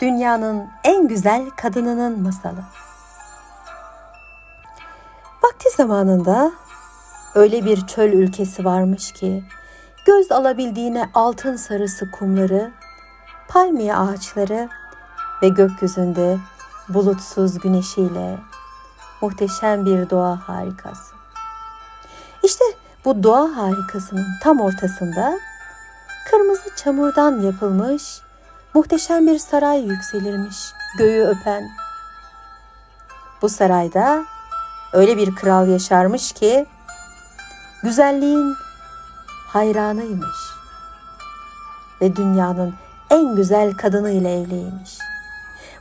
Dünyanın en güzel kadınının masalı. Vakti zamanında öyle bir çöl ülkesi varmış ki göz alabildiğine altın sarısı kumları, palmiye ağaçları ve gökyüzünde bulutsuz güneşiyle muhteşem bir doğa harikası. İşte bu doğa harikasının tam ortasında kırmızı çamurdan yapılmış muhteşem bir saray yükselirmiş göğü öpen. Bu sarayda öyle bir kral yaşarmış ki güzelliğin hayranıymış ve dünyanın en güzel kadını ile evliymiş.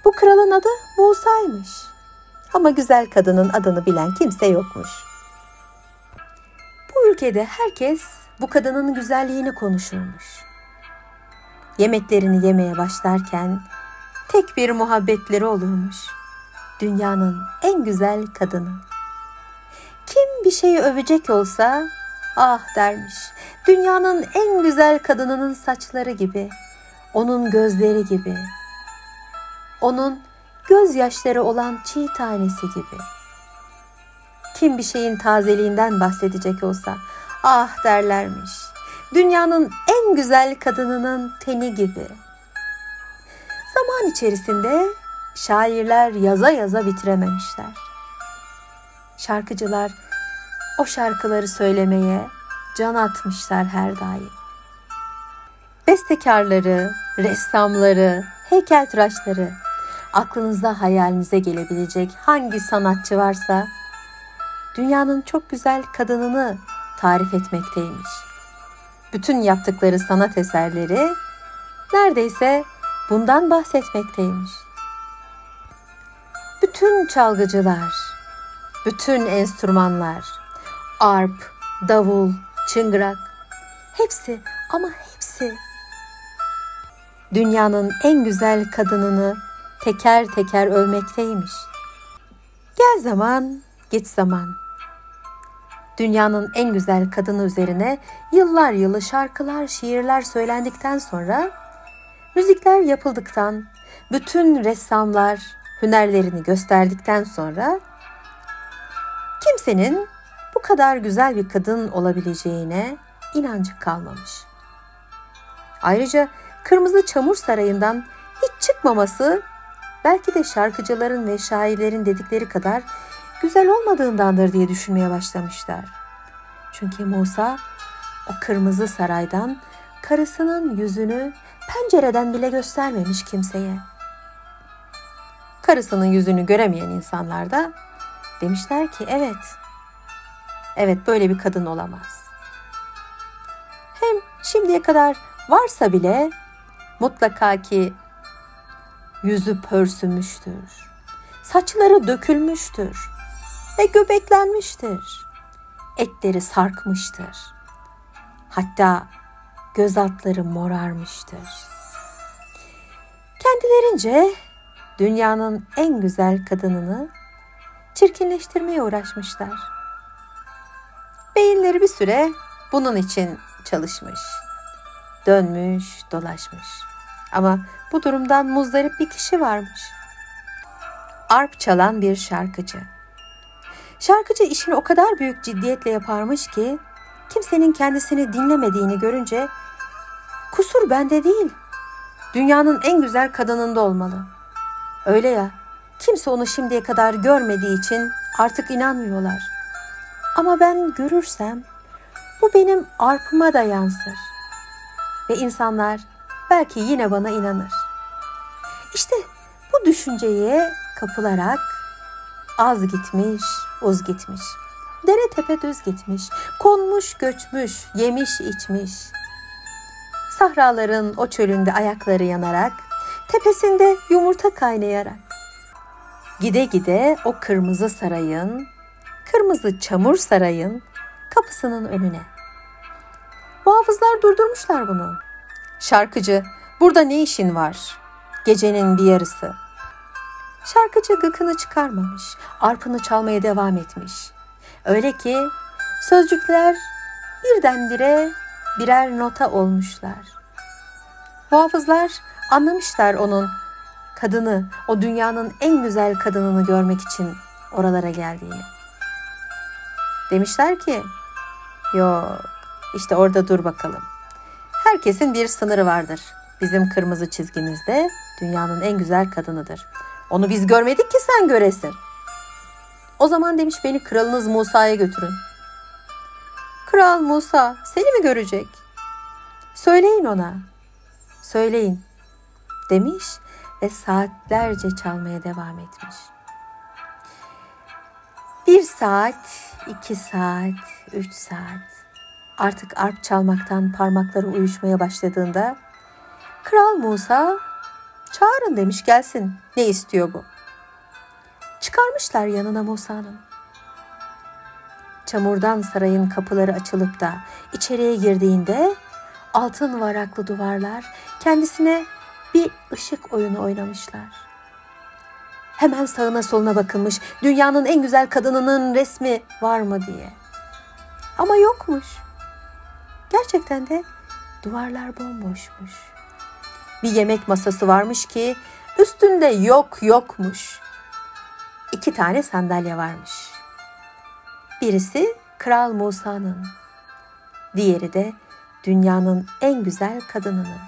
Bu kralın adı Musa'ymış. Ama güzel kadının adını bilen kimse yokmuş. Bu ülkede herkes bu kadının güzelliğini konuşurmuş. Yemeklerini yemeye başlarken tek bir muhabbetleri olurmuş. Dünyanın en güzel kadını. Kim bir şeyi övecek olsa ah dermiş. Dünyanın en güzel kadınının saçları gibi, onun gözleri gibi, onun gözyaşları olan çiğ tanesi gibi. Kim bir şeyin tazeliğinden bahsedecek olsa ah derlermiş. Dünyanın en güzel kadınının teni gibi. Zaman içerisinde şairler yaza yaza bitirememişler. Şarkıcılar o şarkıları söylemeye can atmışlar her daim. Bestekarları, ressamları, heykeltıraşları, aklınıza hayalinize gelebilecek hangi sanatçı varsa dünyanın çok güzel kadınını tarif etmekteymiş. Bütün yaptıkları sanat eserleri neredeyse bundan bahsetmekteymiş. Bütün çalgıcılar, bütün enstrümanlar, arp, davul, çıngırak, hepsi ama hepsi dünyanın en güzel kadınını teker teker övmekteymiş. Gel zaman, git zaman. Dünyanın en güzel kadını üzerine yıllar yılı şarkılar, şiirler söylendikten sonra, müzikler yapıldıktan, bütün ressamlar hünerlerini gösterdikten sonra kimsenin bu kadar güzel bir kadın olabileceğine inancı kalmamış. Ayrıca Kırmızı Çamur Sarayı'ndan hiç çıkmaması belki de şarkıcıların ve şairlerin dedikleri kadar güzel olmadığındandır diye düşünmeye başlamışlar. Çünkü Musa o kırmızı saraydan karısının yüzünü pencereden bile göstermemiş kimseye. Karısının yüzünü göremeyen insanlar da demişler ki evet, evet böyle bir kadın olamaz. Hem şimdiye kadar varsa bile mutlaka ki yüzü pörsümüştür. Saçları dökülmüştür ve göbeklenmiştir. Etleri sarkmıştır. Hatta göz altları morarmıştır. Kendilerince dünyanın en güzel kadınını çirkinleştirmeye uğraşmışlar. Beyinleri bir süre bunun için çalışmış. Dönmüş, dolaşmış. Ama bu durumdan muzdarip bir kişi varmış. Arp çalan bir şarkıcı. Şarkıcı işini o kadar büyük ciddiyetle yaparmış ki kimsenin kendisini dinlemediğini görünce kusur bende değil. Dünyanın en güzel kadınında olmalı. Öyle ya kimse onu şimdiye kadar görmediği için artık inanmıyorlar. Ama ben görürsem bu benim arpıma da yansır. Ve insanlar belki yine bana inanır. İşte bu düşünceye kapılarak az gitmiş, uz gitmiş. Dere tepe düz gitmiş, konmuş göçmüş, yemiş içmiş. Sahraların o çölünde ayakları yanarak, tepesinde yumurta kaynayarak. Gide gide o kırmızı sarayın, kırmızı çamur sarayın kapısının önüne. Muhafızlar durdurmuşlar bunu. Şarkıcı, burada ne işin var? Gecenin bir yarısı. Şarkıcı gıkını çıkarmamış, arpını çalmaya devam etmiş. Öyle ki sözcükler birdenbire birer nota olmuşlar. Muhafızlar anlamışlar onun kadını, o dünyanın en güzel kadınını görmek için oralara geldiğini. Demişler ki, yok işte orada dur bakalım. Herkesin bir sınırı vardır. Bizim kırmızı çizgimizde dünyanın en güzel kadınıdır. Onu biz görmedik ki sen göresin. O zaman demiş beni kralınız Musa'ya götürün. Kral Musa seni mi görecek? Söyleyin ona. Söyleyin demiş ve saatlerce çalmaya devam etmiş. Bir saat, iki saat, üç saat. Artık arp çalmaktan parmakları uyuşmaya başladığında Kral Musa çağırın demiş gelsin. Ne istiyor bu? Çıkarmışlar yanına Musa'nın. Çamurdan sarayın kapıları açılıp da içeriye girdiğinde altın varaklı duvarlar kendisine bir ışık oyunu oynamışlar. Hemen sağına soluna bakılmış dünyanın en güzel kadınının resmi var mı diye. Ama yokmuş. Gerçekten de duvarlar bomboşmuş. Bir yemek masası varmış ki üstünde yok yokmuş. İki tane sandalye varmış. Birisi Kral Musa'nın, diğeri de dünyanın en güzel kadınının.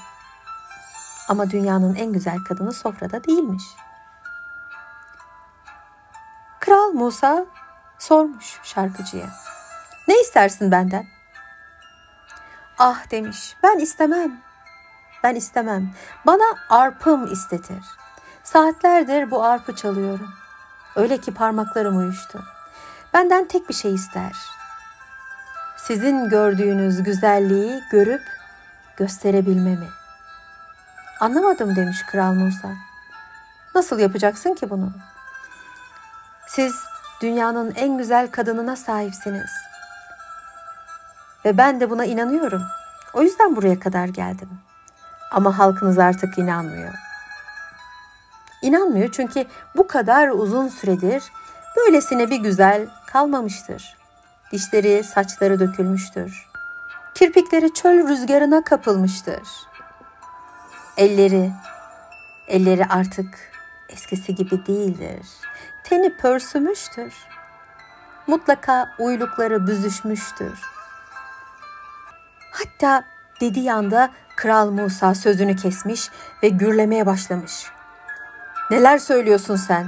Ama dünyanın en güzel kadını sofrada değilmiş. Kral Musa sormuş şarkıcıya. Ne istersin benden? Ah demiş, ben istemem. Ben istemem. Bana arpım istetir. Saatlerdir bu arpı çalıyorum. Öyle ki parmaklarım uyuştu. Benden tek bir şey ister. Sizin gördüğünüz güzelliği görüp gösterebilmemi. Anlamadım demiş Kral Musa. Nasıl yapacaksın ki bunu? Siz dünyanın en güzel kadınına sahipsiniz. Ve ben de buna inanıyorum. O yüzden buraya kadar geldim. Ama halkınız artık inanmıyor. İnanmıyor çünkü bu kadar uzun süredir böylesine bir güzel kalmamıştır. Dişleri, saçları dökülmüştür. Kirpikleri çöl rüzgarına kapılmıştır. Elleri, elleri artık eskisi gibi değildir. Teni pörsümüştür. Mutlaka uylukları büzüşmüştür. Hatta dediği anda Kral Musa sözünü kesmiş ve gürlemeye başlamış. Neler söylüyorsun sen?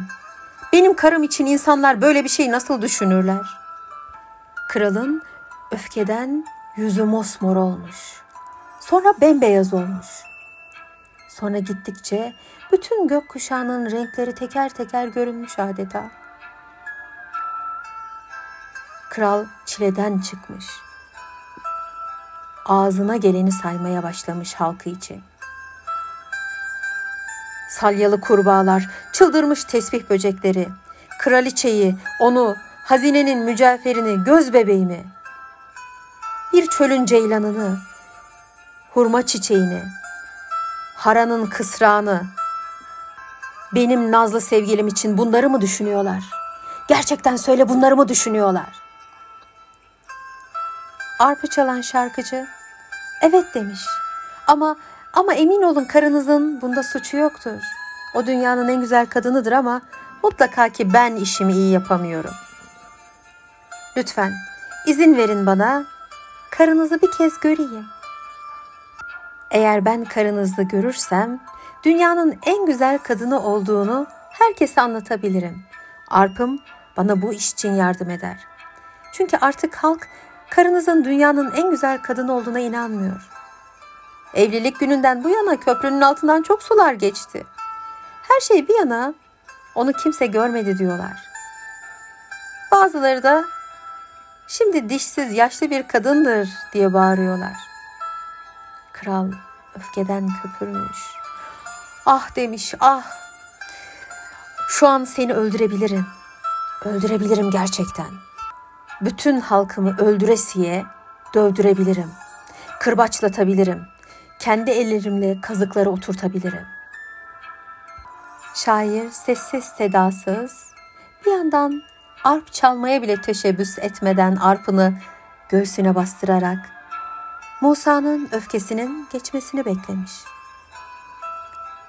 Benim karım için insanlar böyle bir şey nasıl düşünürler? Kralın öfkeden yüzü mosmor olmuş. Sonra bembeyaz olmuş. Sonra gittikçe bütün gökkuşağının renkleri teker teker görünmüş adeta. Kral çileden çıkmış. Ağzına geleni saymaya başlamış halkı için. Salyalı kurbağalar, çıldırmış tesbih böcekleri, kraliçeyi, onu, hazinenin mücevherini, göz bebeğimi, bir çölün ceylanını, hurma çiçeğini, haranın kısrağını, benim nazlı sevgilim için bunları mı düşünüyorlar? Gerçekten söyle bunları mı düşünüyorlar? Arpı çalan şarkıcı, evet demiş ama ama emin olun karınızın bunda suçu yoktur. O dünyanın en güzel kadınıdır ama mutlaka ki ben işimi iyi yapamıyorum. Lütfen izin verin bana karınızı bir kez göreyim. Eğer ben karınızı görürsem dünyanın en güzel kadını olduğunu herkese anlatabilirim. Arpım bana bu iş için yardım eder. Çünkü artık halk karınızın dünyanın en güzel kadını olduğuna inanmıyor. Evlilik gününden bu yana köprünün altından çok sular geçti. Her şey bir yana onu kimse görmedi diyorlar. Bazıları da şimdi dişsiz yaşlı bir kadındır diye bağırıyorlar. Kral öfkeden köpürmüş. Ah demiş ah. Şu an seni öldürebilirim. Öldürebilirim gerçekten. Bütün halkımı öldüresiye dövdürebilirim. Kırbaçlatabilirim kendi ellerimle kazıkları oturtabilirim. Şair sessiz sedasız bir yandan arp çalmaya bile teşebbüs etmeden arpını göğsüne bastırarak Musa'nın öfkesinin geçmesini beklemiş.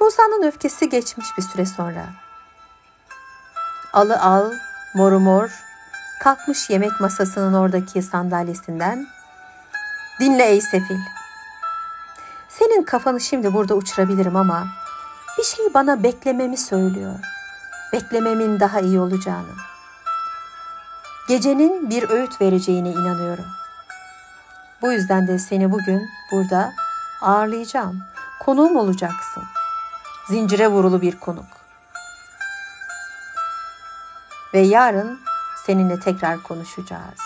Musa'nın öfkesi geçmiş bir süre sonra. Alı al, moru mor, kalkmış yemek masasının oradaki sandalyesinden. Dinle ey sefil. Senin kafanı şimdi burada uçurabilirim ama bir şey bana beklememi söylüyor. Beklememin daha iyi olacağını. Gecenin bir öğüt vereceğine inanıyorum. Bu yüzden de seni bugün burada ağırlayacağım. Konuğum olacaksın. Zincire vurulu bir konuk. Ve yarın seninle tekrar konuşacağız.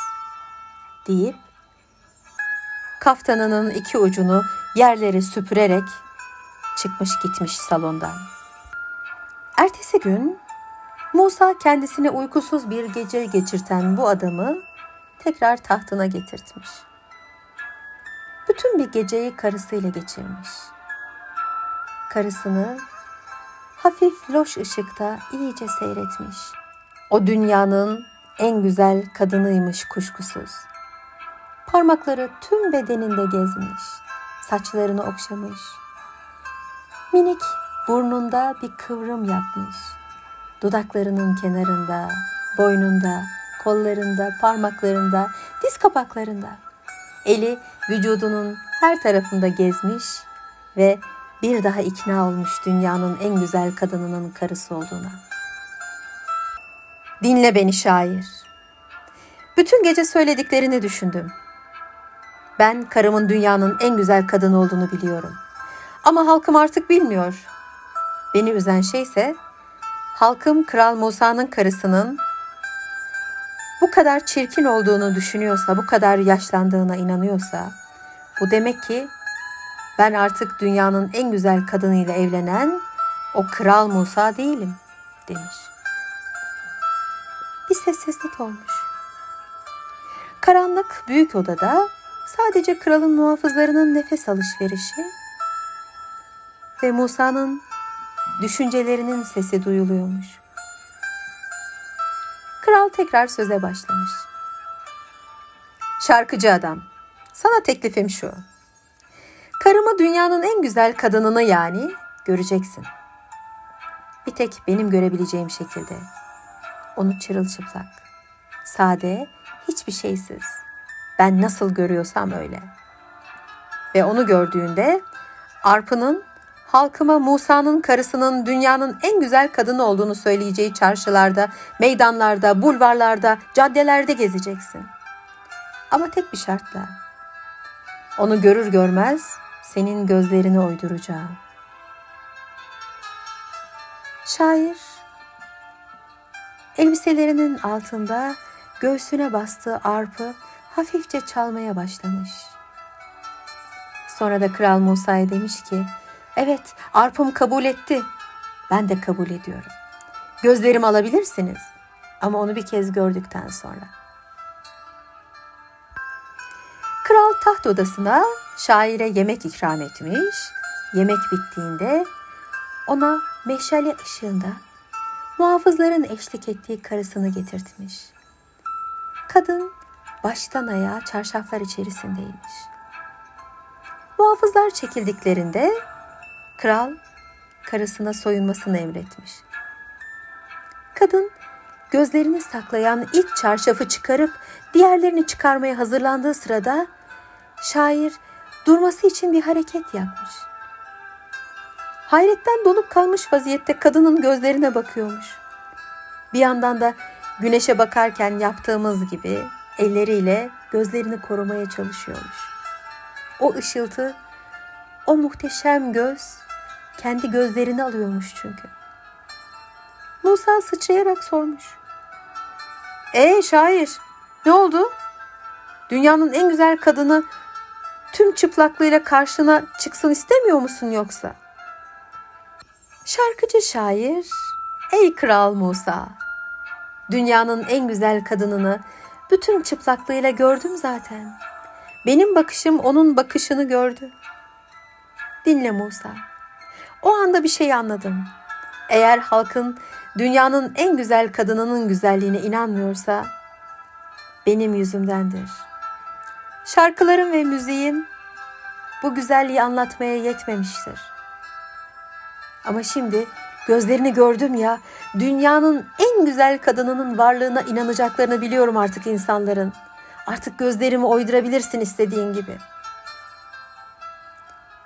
Deyip kaftanının iki ucunu yerleri süpürerek çıkmış gitmiş salondan. Ertesi gün Musa kendisine uykusuz bir gece geçirten bu adamı tekrar tahtına getirtmiş. Bütün bir geceyi karısıyla geçirmiş. Karısını hafif loş ışıkta iyice seyretmiş. O dünyanın en güzel kadınıymış kuşkusuz. Parmakları tüm bedeninde gezmiş, saçlarını okşamış. Minik burnunda bir kıvrım yapmış. Dudaklarının kenarında, boynunda, kollarında, parmaklarında, diz kapaklarında. Eli vücudunun her tarafında gezmiş ve bir daha ikna olmuş dünyanın en güzel kadınının karısı olduğuna. Dinle beni şair. Bütün gece söylediklerini düşündüm. Ben karımın dünyanın en güzel kadını olduğunu biliyorum. Ama halkım artık bilmiyor. Beni üzen şey ise halkım Kral Musa'nın karısının bu kadar çirkin olduğunu düşünüyorsa, bu kadar yaşlandığına inanıyorsa, bu demek ki ben artık dünyanın en güzel kadınıyla evlenen o Kral Musa değilim demiş. Sessizlik olmuş. Karanlık büyük odada sadece kralın muhafızlarının nefes alışverişi ve Musa'nın düşüncelerinin sesi duyuluyormuş. Kral tekrar söze başlamış. Şarkıcı adam, sana teklifim şu. Karımı dünyanın en güzel kadınını yani göreceksin. Bir tek benim görebileceğim şekilde. Onu çırılçıplak, sade, hiçbir şeysiz. Ben nasıl görüyorsam öyle. Ve onu gördüğünde arpının halkıma Musa'nın karısının dünyanın en güzel kadını olduğunu söyleyeceği çarşılarda, meydanlarda, bulvarlarda, caddelerde gezeceksin. Ama tek bir şartla. Onu görür görmez senin gözlerini oyduracağım. Şair elbiselerinin altında göğsüne bastığı arpı hafifçe çalmaya başlamış. Sonra da Kral Musa'ya demiş ki, evet arpım kabul etti. Ben de kabul ediyorum. Gözlerimi alabilirsiniz ama onu bir kez gördükten sonra. Kral taht odasına şaire yemek ikram etmiş. Yemek bittiğinde ona meşale ışığında muhafızların eşlik ettiği karısını getirtmiş. Kadın baştan ayağa çarşaflar içerisindeymiş. Muhafızlar çekildiklerinde kral karısına soyunmasını emretmiş. Kadın gözlerini saklayan ilk çarşafı çıkarıp diğerlerini çıkarmaya hazırlandığı sırada şair durması için bir hareket yapmış. Hayretten donup kalmış vaziyette kadının gözlerine bakıyormuş. Bir yandan da güneşe bakarken yaptığımız gibi elleriyle gözlerini korumaya çalışıyormuş. O ışıltı, o muhteşem göz kendi gözlerini alıyormuş çünkü. Musa sıçrayarak sormuş. Ee şair ne oldu? Dünyanın en güzel kadını tüm çıplaklığıyla karşına çıksın istemiyor musun yoksa? Şarkıcı şair, ey kral Musa, dünyanın en güzel kadınını bütün çıplaklığıyla gördüm zaten. Benim bakışım onun bakışını gördü. Dinle Musa. O anda bir şey anladım. Eğer halkın dünyanın en güzel kadınının güzelliğine inanmıyorsa benim yüzümdendir. Şarkılarım ve müziğim bu güzelliği anlatmaya yetmemiştir. Ama şimdi gözlerini gördüm ya, dünyanın en güzel kadınının varlığına inanacaklarını biliyorum artık insanların. Artık gözlerimi oydurabilirsin istediğin gibi.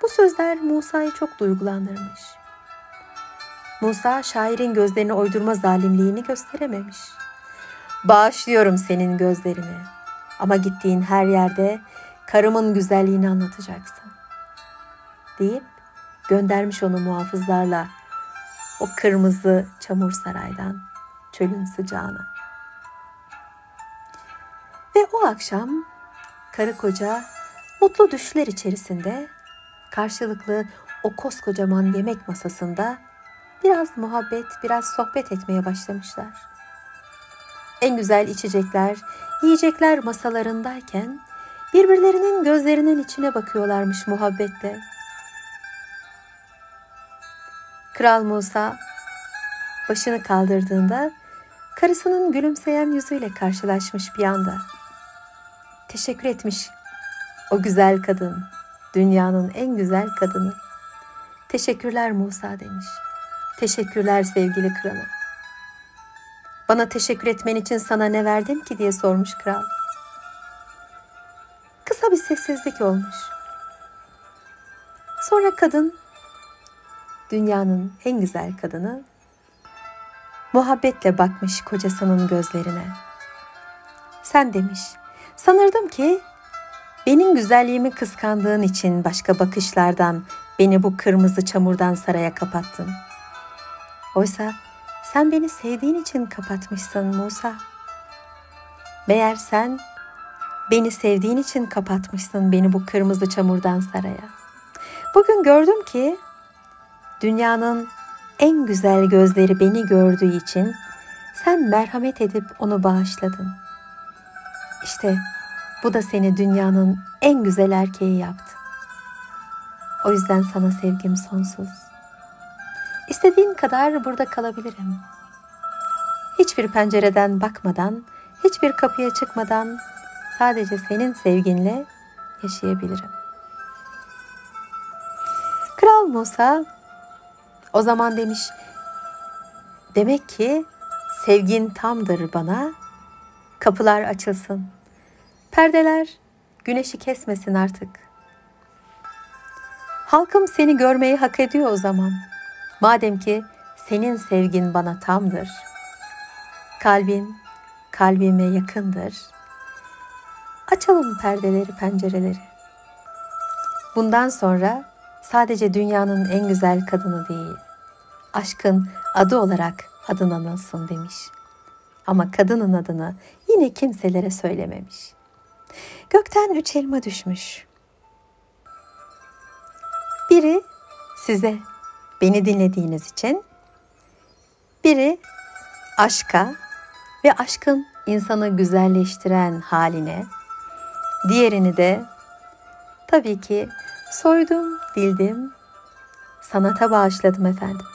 Bu sözler Musa'yı çok duygulandırmış. Musa şairin gözlerini oydurma zalimliğini gösterememiş. Bağışlıyorum senin gözlerini ama gittiğin her yerde karımın güzelliğini anlatacaksın. Deyip göndermiş onu muhafızlarla o kırmızı çamur saraydan çölün sıcağına. Ve o akşam karı koca mutlu düşler içerisinde karşılıklı o koskocaman yemek masasında biraz muhabbet, biraz sohbet etmeye başlamışlar. En güzel içecekler, yiyecekler masalarındayken birbirlerinin gözlerinin içine bakıyorlarmış muhabbette. Kral Musa başını kaldırdığında karısının gülümseyen yüzüyle karşılaşmış bir anda. Teşekkür etmiş o güzel kadın, dünyanın en güzel kadını. Teşekkürler Musa demiş. Teşekkürler sevgili kralım. Bana teşekkür etmen için sana ne verdim ki diye sormuş kral. Kısa bir sessizlik olmuş. Sonra kadın, dünyanın en güzel kadını, muhabbetle bakmış kocasının gözlerine. Sen demiş, sanırdım ki benim güzelliğimi kıskandığın için başka bakışlardan beni bu kırmızı çamurdan saraya kapattın. Oysa sen beni sevdiğin için kapatmışsın Musa. Meğer sen beni sevdiğin için kapatmışsın beni bu kırmızı çamurdan saraya. Bugün gördüm ki dünyanın en güzel gözleri beni gördüğü için sen merhamet edip onu bağışladın. İşte bu da seni dünyanın en güzel erkeği yaptı. O yüzden sana sevgim sonsuz. İstediğin kadar burada kalabilirim. Hiçbir pencereden bakmadan, hiçbir kapıya çıkmadan sadece senin sevginle yaşayabilirim. Kral Musa o zaman demiş, demek ki sevgin tamdır bana, kapılar açılsın.'' Perdeler güneşi kesmesin artık. Halkım seni görmeyi hak ediyor o zaman. Madem ki senin sevgin bana tamdır. Kalbin kalbime yakındır. Açalım perdeleri, pencereleri. Bundan sonra sadece dünyanın en güzel kadını değil, aşkın adı olarak adın anılsın demiş. Ama kadının adını yine kimselere söylememiş.'' Gökten üç elma düşmüş. Biri size beni dinlediğiniz için, biri aşka ve aşkın insanı güzelleştiren haline, diğerini de tabii ki soydum, dildim, sanata bağışladım efendim.